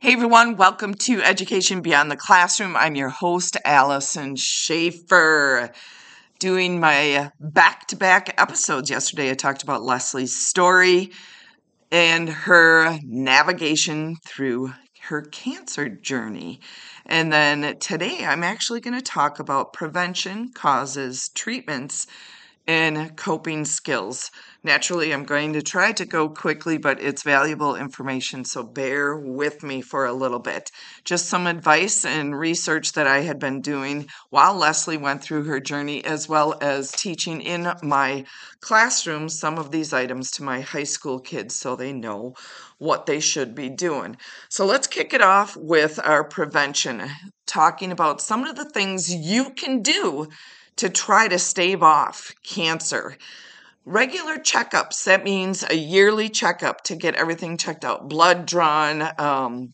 Hey everyone, welcome to Education Beyond the Classroom. I'm your host, Allison Schaefer. Doing my back to back episodes. Yesterday, I talked about Leslie's story and her navigation through her cancer journey. And then today, I'm actually going to talk about prevention, causes, treatments, and coping skills. Naturally, I'm going to try to go quickly, but it's valuable information, so bear with me for a little bit. Just some advice and research that I had been doing while Leslie went through her journey, as well as teaching in my classroom some of these items to my high school kids so they know what they should be doing. So let's kick it off with our prevention, talking about some of the things you can do to try to stave off cancer. Regular checkups, that means a yearly checkup to get everything checked out, blood drawn, um,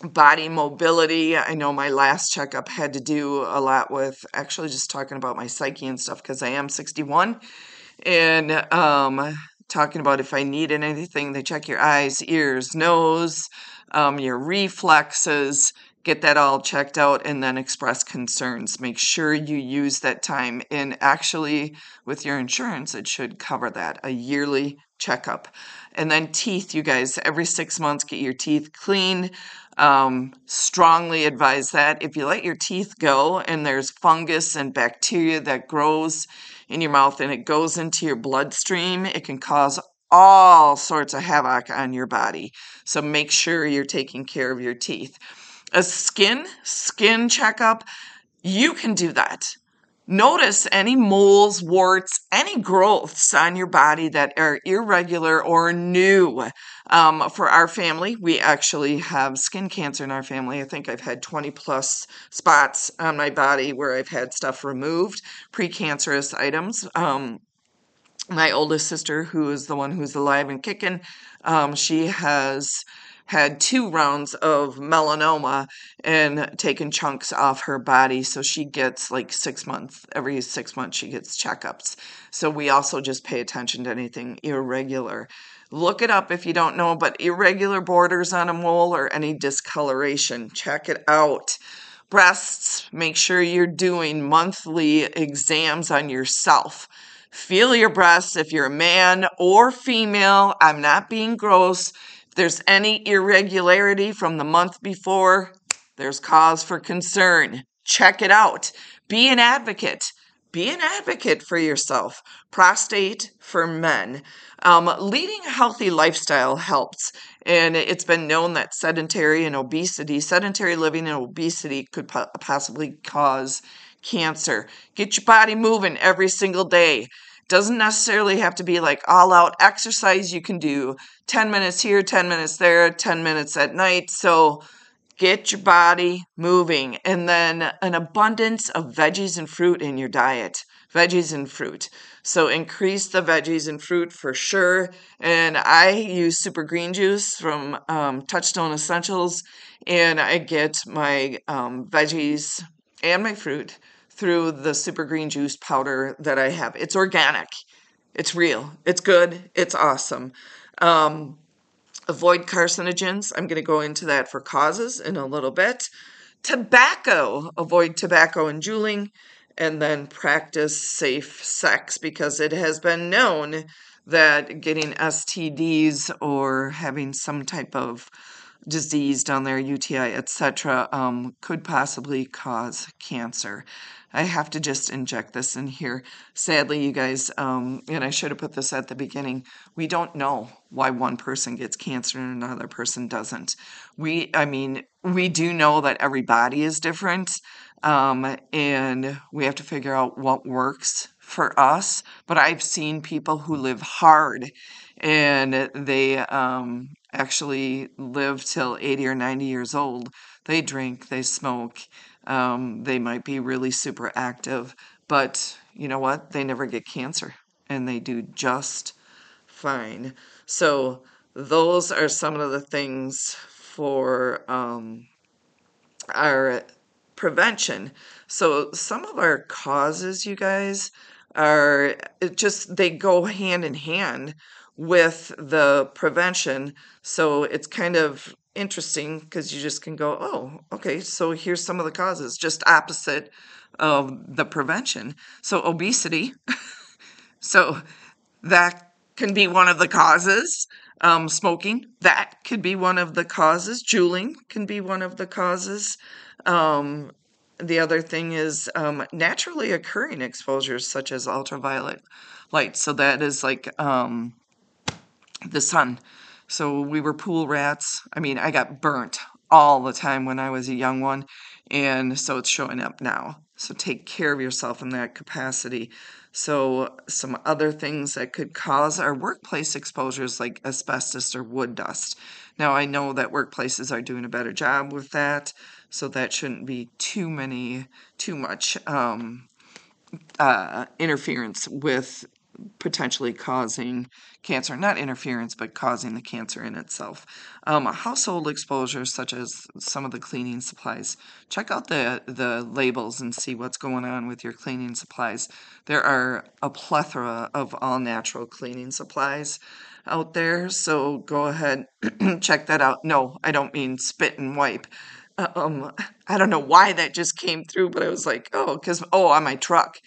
body mobility. I know my last checkup had to do a lot with actually just talking about my psyche and stuff because I am 61 and um, talking about if I needed anything, they check your eyes, ears, nose, um, your reflexes, get that all checked out and then express concerns. Make sure you use that time. And actually, with your insurance, it should cover that a yearly checkup. And then teeth, you guys, every six months, get your teeth clean. Um, strongly advise that. If you let your teeth go and there's fungus and bacteria that grows in your mouth and it goes into your bloodstream, it can cause all sorts of havoc on your body. So make sure you're taking care of your teeth a skin skin checkup, you can do that. Notice any moles, warts, any growths on your body that are irregular or new. Um, for our family, we actually have skin cancer in our family. I think I've had 20 plus spots on my body where I've had stuff removed, precancerous items. Um, my oldest sister, who is the one who's alive and kicking, um, she has had two rounds of melanoma and taken chunks off her body. So she gets like six months, every six months, she gets checkups. So we also just pay attention to anything irregular. Look it up if you don't know, but irregular borders on a mole or any discoloration, check it out. Breasts, make sure you're doing monthly exams on yourself. Feel your breasts if you're a man or female. I'm not being gross there's any irregularity from the month before, there's cause for concern. Check it out. Be an advocate. Be an advocate for yourself. Prostate for men. Um, leading a healthy lifestyle helps. And it's been known that sedentary and obesity, sedentary living and obesity could po- possibly cause cancer. Get your body moving every single day. Doesn't necessarily have to be like all out exercise. You can do 10 minutes here, 10 minutes there, 10 minutes at night. So get your body moving. And then an abundance of veggies and fruit in your diet. Veggies and fruit. So increase the veggies and fruit for sure. And I use super green juice from um, Touchstone Essentials, and I get my um, veggies and my fruit through the super green juice powder that I have. It's organic, it's real, it's good, it's awesome. Um, avoid carcinogens. I'm going to go into that for causes in a little bit. Tobacco, avoid tobacco and juuling, and then practice safe sex because it has been known that getting STDs or having some type of disease down there, UTI, etc., um, could possibly cause cancer. I have to just inject this in here. Sadly, you guys, um, and I should have put this at the beginning, we don't know why one person gets cancer and another person doesn't. We, I mean, we do know that every body is different, um, and we have to figure out what works for us. But I've seen people who live hard and they um, actually live till 80 or 90 years old. They drink, they smoke, um, they might be really super active, but you know what? They never get cancer and they do just fine. So, those are some of the things for um, our prevention. So, some of our causes, you guys, are just they go hand in hand with the prevention. So, it's kind of interesting because you just can go, oh, okay, so here's some of the causes, just opposite of the prevention. So, obesity. so, that can be one of the causes. Um, smoking, that could be one of the causes. Juuling can be one of the causes. Um, the other thing is um, naturally occurring exposures such as ultraviolet light. So that is like um, the sun. So we were pool rats. I mean, I got burnt all the time when I was a young one, and so it's showing up now. So take care of yourself in that capacity. So, some other things that could cause our workplace exposures like asbestos or wood dust. Now, I know that workplaces are doing a better job with that, so that shouldn't be too many, too much um, uh, interference with potentially causing cancer, not interference, but causing the cancer in itself. Um, household exposures, such as some of the cleaning supplies, check out the, the labels and see what's going on with your cleaning supplies. There are a plethora of all natural cleaning supplies out there, so go ahead, check that out. No, I don't mean spit and wipe. Um, I don't know why that just came through, but I was like, oh, because, oh, on my truck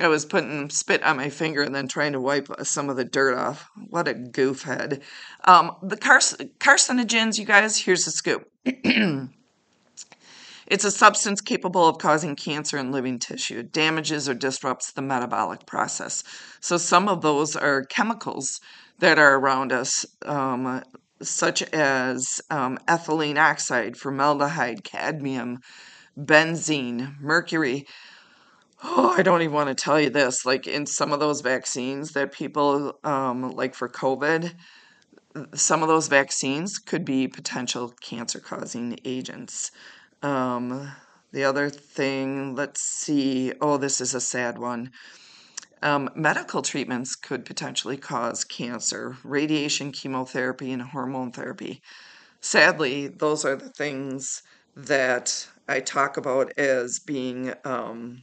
I was putting spit on my finger and then trying to wipe uh, some of the dirt off. What a goof head. Um, the carcinogens, you guys, here's the scoop. it's a substance capable of causing cancer in living tissue. It damages or disrupts the metabolic process. So some of those are chemicals that are around us, um, such as um, ethylene oxide, formaldehyde, cadmium, benzene, mercury oh, I don't even want to tell you this. Like in some of those vaccines that people, um, like for COVID, some of those vaccines could be potential cancer causing agents. Um, the other thing, let's see. Oh, this is a sad one. Um, medical treatments could potentially cause cancer, radiation, chemotherapy, and hormone therapy. Sadly, those are the things that I talk about as being um,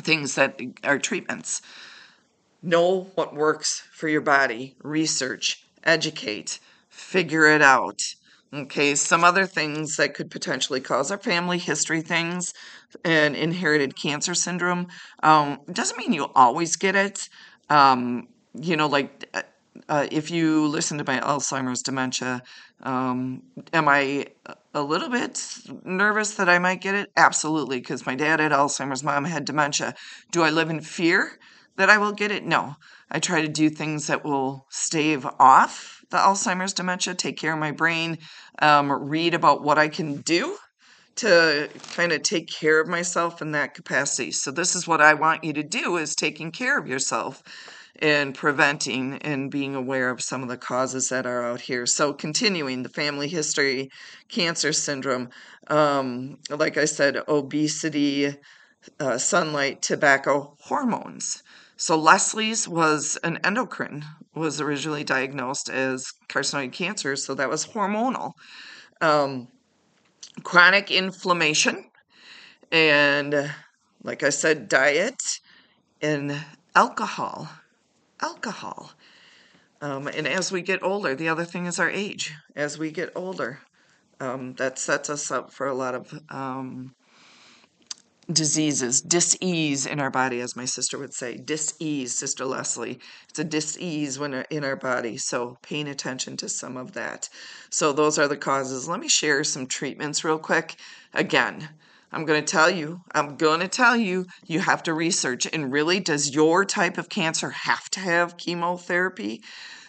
things that are treatments. Know what works for your body, research, educate, figure it out. Okay, some other things that could potentially cause our family history things and inherited cancer syndrome. Um, doesn't mean you always get it. Um, you know, like uh, uh, if you listen to my Alzheimer's dementia, um, am I a little bit nervous that I might get it? Absolutely, because my dad had Alzheimer's, mom had dementia. Do I live in fear that I will get it? No. I try to do things that will stave off the Alzheimer's dementia, take care of my brain, um, read about what I can do to kind of take care of myself in that capacity. So this is what I want you to do is taking care of yourself and preventing and being aware of some of the causes that are out here. So, continuing the family history, cancer syndrome, um, like I said, obesity, uh, sunlight, tobacco, hormones. So Leslie's was an endocrine, was originally diagnosed as carcinoid cancer, so that was hormonal. Um, chronic inflammation, and like I said, diet and alcohol alcohol. Um, and as we get older, the other thing is our age. As we get older, um, that sets us up for a lot of um, diseases, dis-ease in our body, as my sister would say. Dis-ease, Sister Leslie. It's a dis-ease when uh, in our body. So paying attention to some of that. So those are the causes. Let me share some treatments real quick. Again, I'm going to tell you, I'm going to tell you, you have to research. And really, does your type of cancer have to have chemotherapy?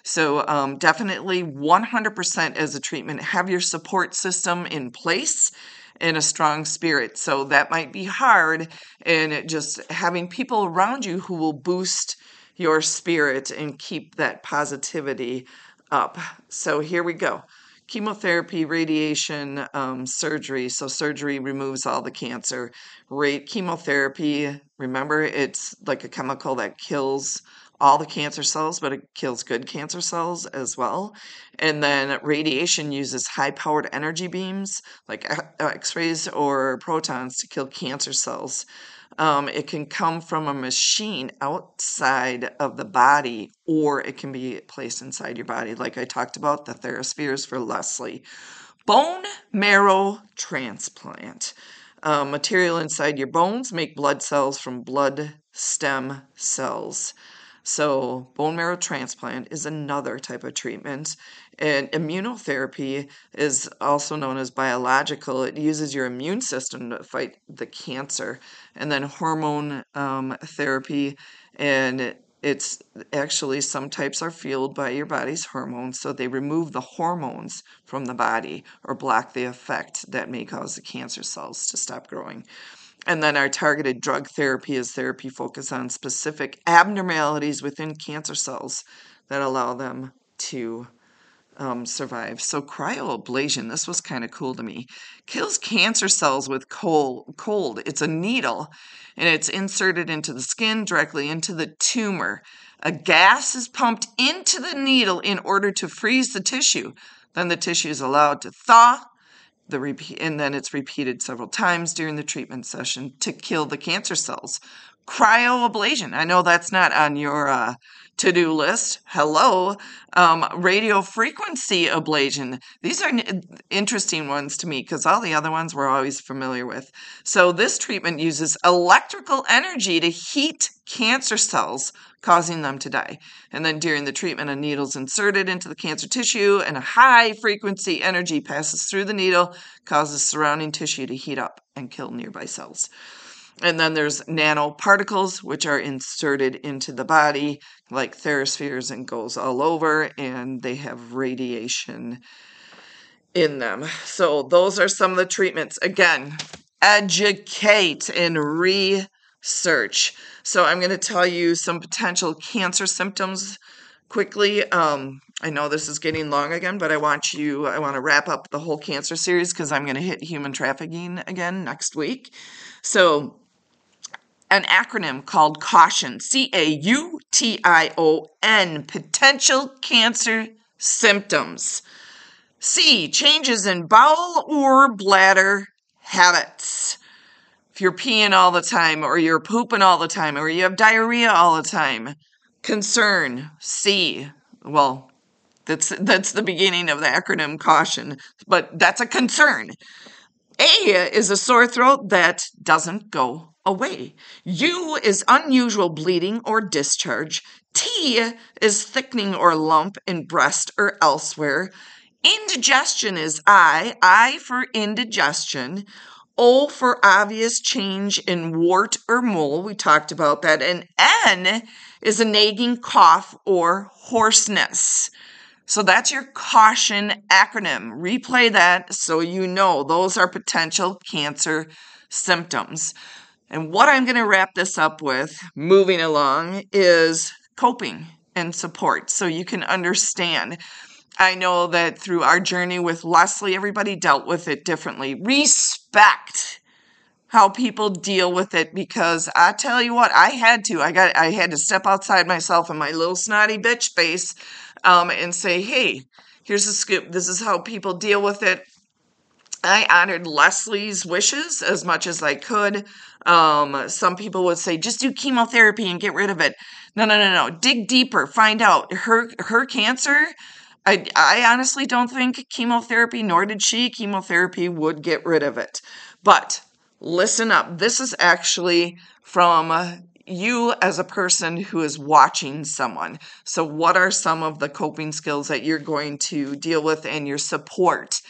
So, um, definitely 100% as a treatment, have your support system in place and a strong spirit. So, that might be hard. And just having people around you who will boost your spirit and keep that positivity up. So, here we go chemotherapy, radiation, um, surgery. So surgery removes all the cancer. Rate chemotherapy. Remember, it's like a chemical that kills all the cancer cells, but it kills good cancer cells as well. And then radiation uses high powered energy beams like X rays or protons to kill cancer cells. Um, it can come from a machine outside of the body, or it can be placed inside your body, like I talked about the TheraSpheres for Leslie. Bone marrow transplant. Uh, material inside your bones make blood cells from blood stem cells. So, bone marrow transplant is another type of treatment. And immunotherapy is also known as biological. It uses your immune system to fight the cancer. And then hormone um, therapy, and it's actually some types are fueled by your body's hormones. So, they remove the hormones from the body or block the effect that may cause the cancer cells to stop growing. And then our targeted drug therapy is therapy focused on specific abnormalities within cancer cells that allow them to um, survive. So cryoablation, this was kind of cool to me, kills cancer cells with cold, cold. It's a needle and it's inserted into the skin directly into the tumor. A gas is pumped into the needle in order to freeze the tissue. Then the tissue is allowed to thaw the repeat, and then it's repeated several times during the treatment session to kill the cancer cells. Cryoablation. I know that's not on your uh, to do list. Hello. Um, radio frequency ablation. These are n- interesting ones to me because all the other ones we're always familiar with. So, this treatment uses electrical energy to heat cancer cells, causing them to die. And then during the treatment, a needle is inserted into the cancer tissue, and a high frequency energy passes through the needle, causes surrounding tissue to heat up and kill nearby cells. And then there's nanoparticles, which are inserted into the body, like TheraSpheres, and goes all over, and they have radiation in them. So those are some of the treatments. Again, educate and research. So I'm going to tell you some potential cancer symptoms quickly. Um, I know this is getting long again, but I want you, I want to wrap up the whole cancer series because I'm going to hit human trafficking again next week. So an acronym called CAUTION, C A U T I O N, potential cancer symptoms. C, changes in bowel or bladder habits. If you're peeing all the time, or you're pooping all the time, or you have diarrhea all the time. Concern, C. Well, that's that's the beginning of the acronym caution, but that's a concern. A is a sore throat that doesn't go away. U is unusual bleeding or discharge. T is thickening or lump in breast or elsewhere. Indigestion is I, I for indigestion. O for obvious change in wart or mole. We talked about that. And N is a nagging cough or hoarseness. So that's your caution acronym. Replay that so you know those are potential cancer symptoms. And what I'm going to wrap this up with, moving along, is coping and support so you can understand. I know that through our journey with Leslie, everybody dealt with it differently. Respect how people deal with it because I tell you what, I had to. I got I had to step outside myself and my little snotty bitch face um, and say, hey, here's the scoop. This is how people deal with it. I honored Leslie's wishes as much as I could. Um, some people would say, just do chemotherapy and get rid of it. No, no, no, no. Dig deeper. Find out her her cancer. I, I honestly don't think chemotherapy, nor did she, chemotherapy would get rid of it. But listen up. This is actually from you as a person who is watching someone. So, what are some of the coping skills that you're going to deal with and your support?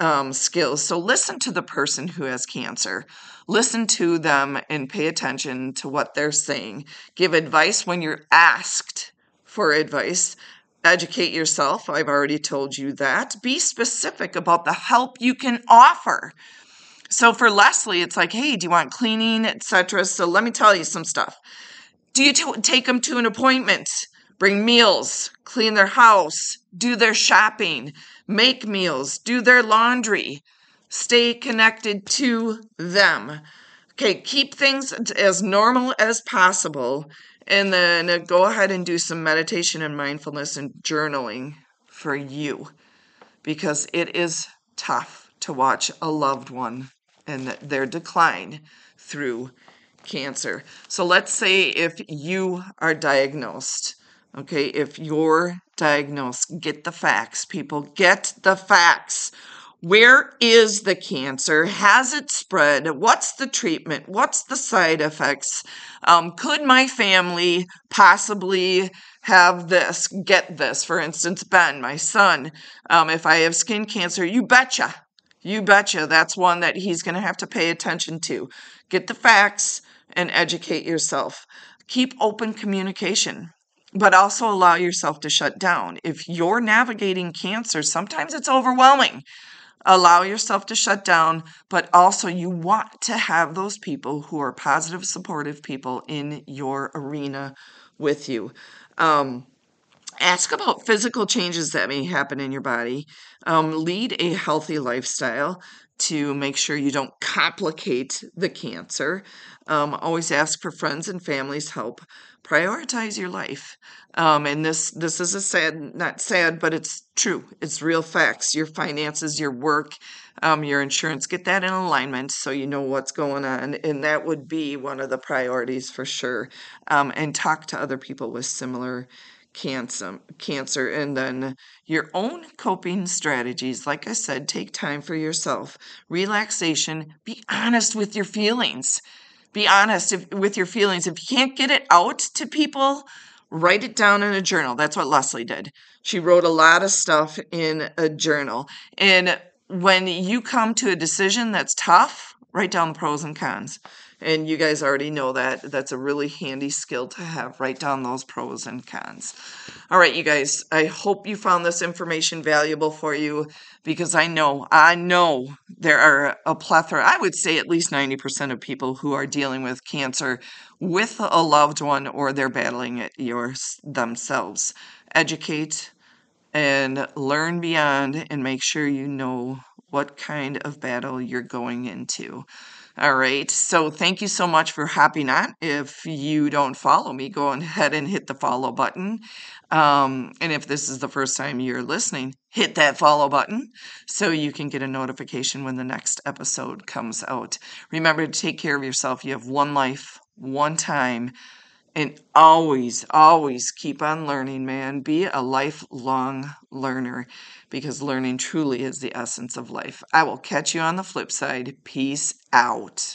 Um, skills. So listen to the person who has cancer. Listen to them and pay attention to what they're saying. Give advice when you're asked for advice. Educate yourself. I've already told you that. Be specific about the help you can offer. So for Leslie, it's like, hey, do you want cleaning, etc. So let me tell you some stuff. Do you t- take them to an appointment? Bring meals, clean their house, do their shopping, make meals, do their laundry, stay connected to them. Okay, keep things as normal as possible, and then go ahead and do some meditation and mindfulness and journaling for you because it is tough to watch a loved one and their decline through cancer. So let's say if you are diagnosed, okay, if you're diagnosed, get the facts, people, get the facts. Where is the cancer? Has it spread? What's the treatment? What's the side effects? Um, could my family possibly have this, get this? For instance, Ben, my son, um, if I have skin cancer, you betcha, you betcha that's one that he's going to have to pay attention to. Get the facts and educate yourself. Keep open communication but also allow yourself to shut down. If you're navigating cancer, sometimes it's overwhelming allow yourself to shut down, but also you want to have those people who are positive, supportive people in your arena with you. Um, ask about physical changes that may happen in your body. Um, lead a healthy lifestyle to make sure you don't complicate the cancer. Um, always ask for friends and family's help. Prioritize your life. Um, and this this is a sad, not sad, but it's true. It's real facts. Your finances, your work, um, your insurance, get that in alignment so you know what's going on. And that would be one of the priorities for sure. Um, and talk to other people with similar cancer cancer and then your own coping strategies. Like i said take time for yourself. Relaxation. Be honest with your feelings. Be honest if, with your feelings. If you can't get it out to people write it down in a journal. That's what leslie did. She wrote a lot of stuff in a journal. And when you come to a decision that's tough write down the pros and cons and you guys already know that. That's a really handy skill to have. Write down those pros and cons. All right, you guys, I hope you found this information valuable for you because I know, I know there are a plethora, I would say at least 90% of people who are dealing with cancer with a loved one or they're battling it yours themselves. Educate and learn beyond and make sure you know what kind of battle you're going into. All right. So thank you so much for hopping on. If you don't follow me, go ahead and hit the follow button. Um, and if this is the first time you're listening, hit that follow button so you can get a notification when the next episode comes out. Remember to take care of yourself. You have one life, one time. And always, always keep on learning, man. Be a lifelong learner because learning truly is the essence of life. I will catch you on the flip side. Peace out.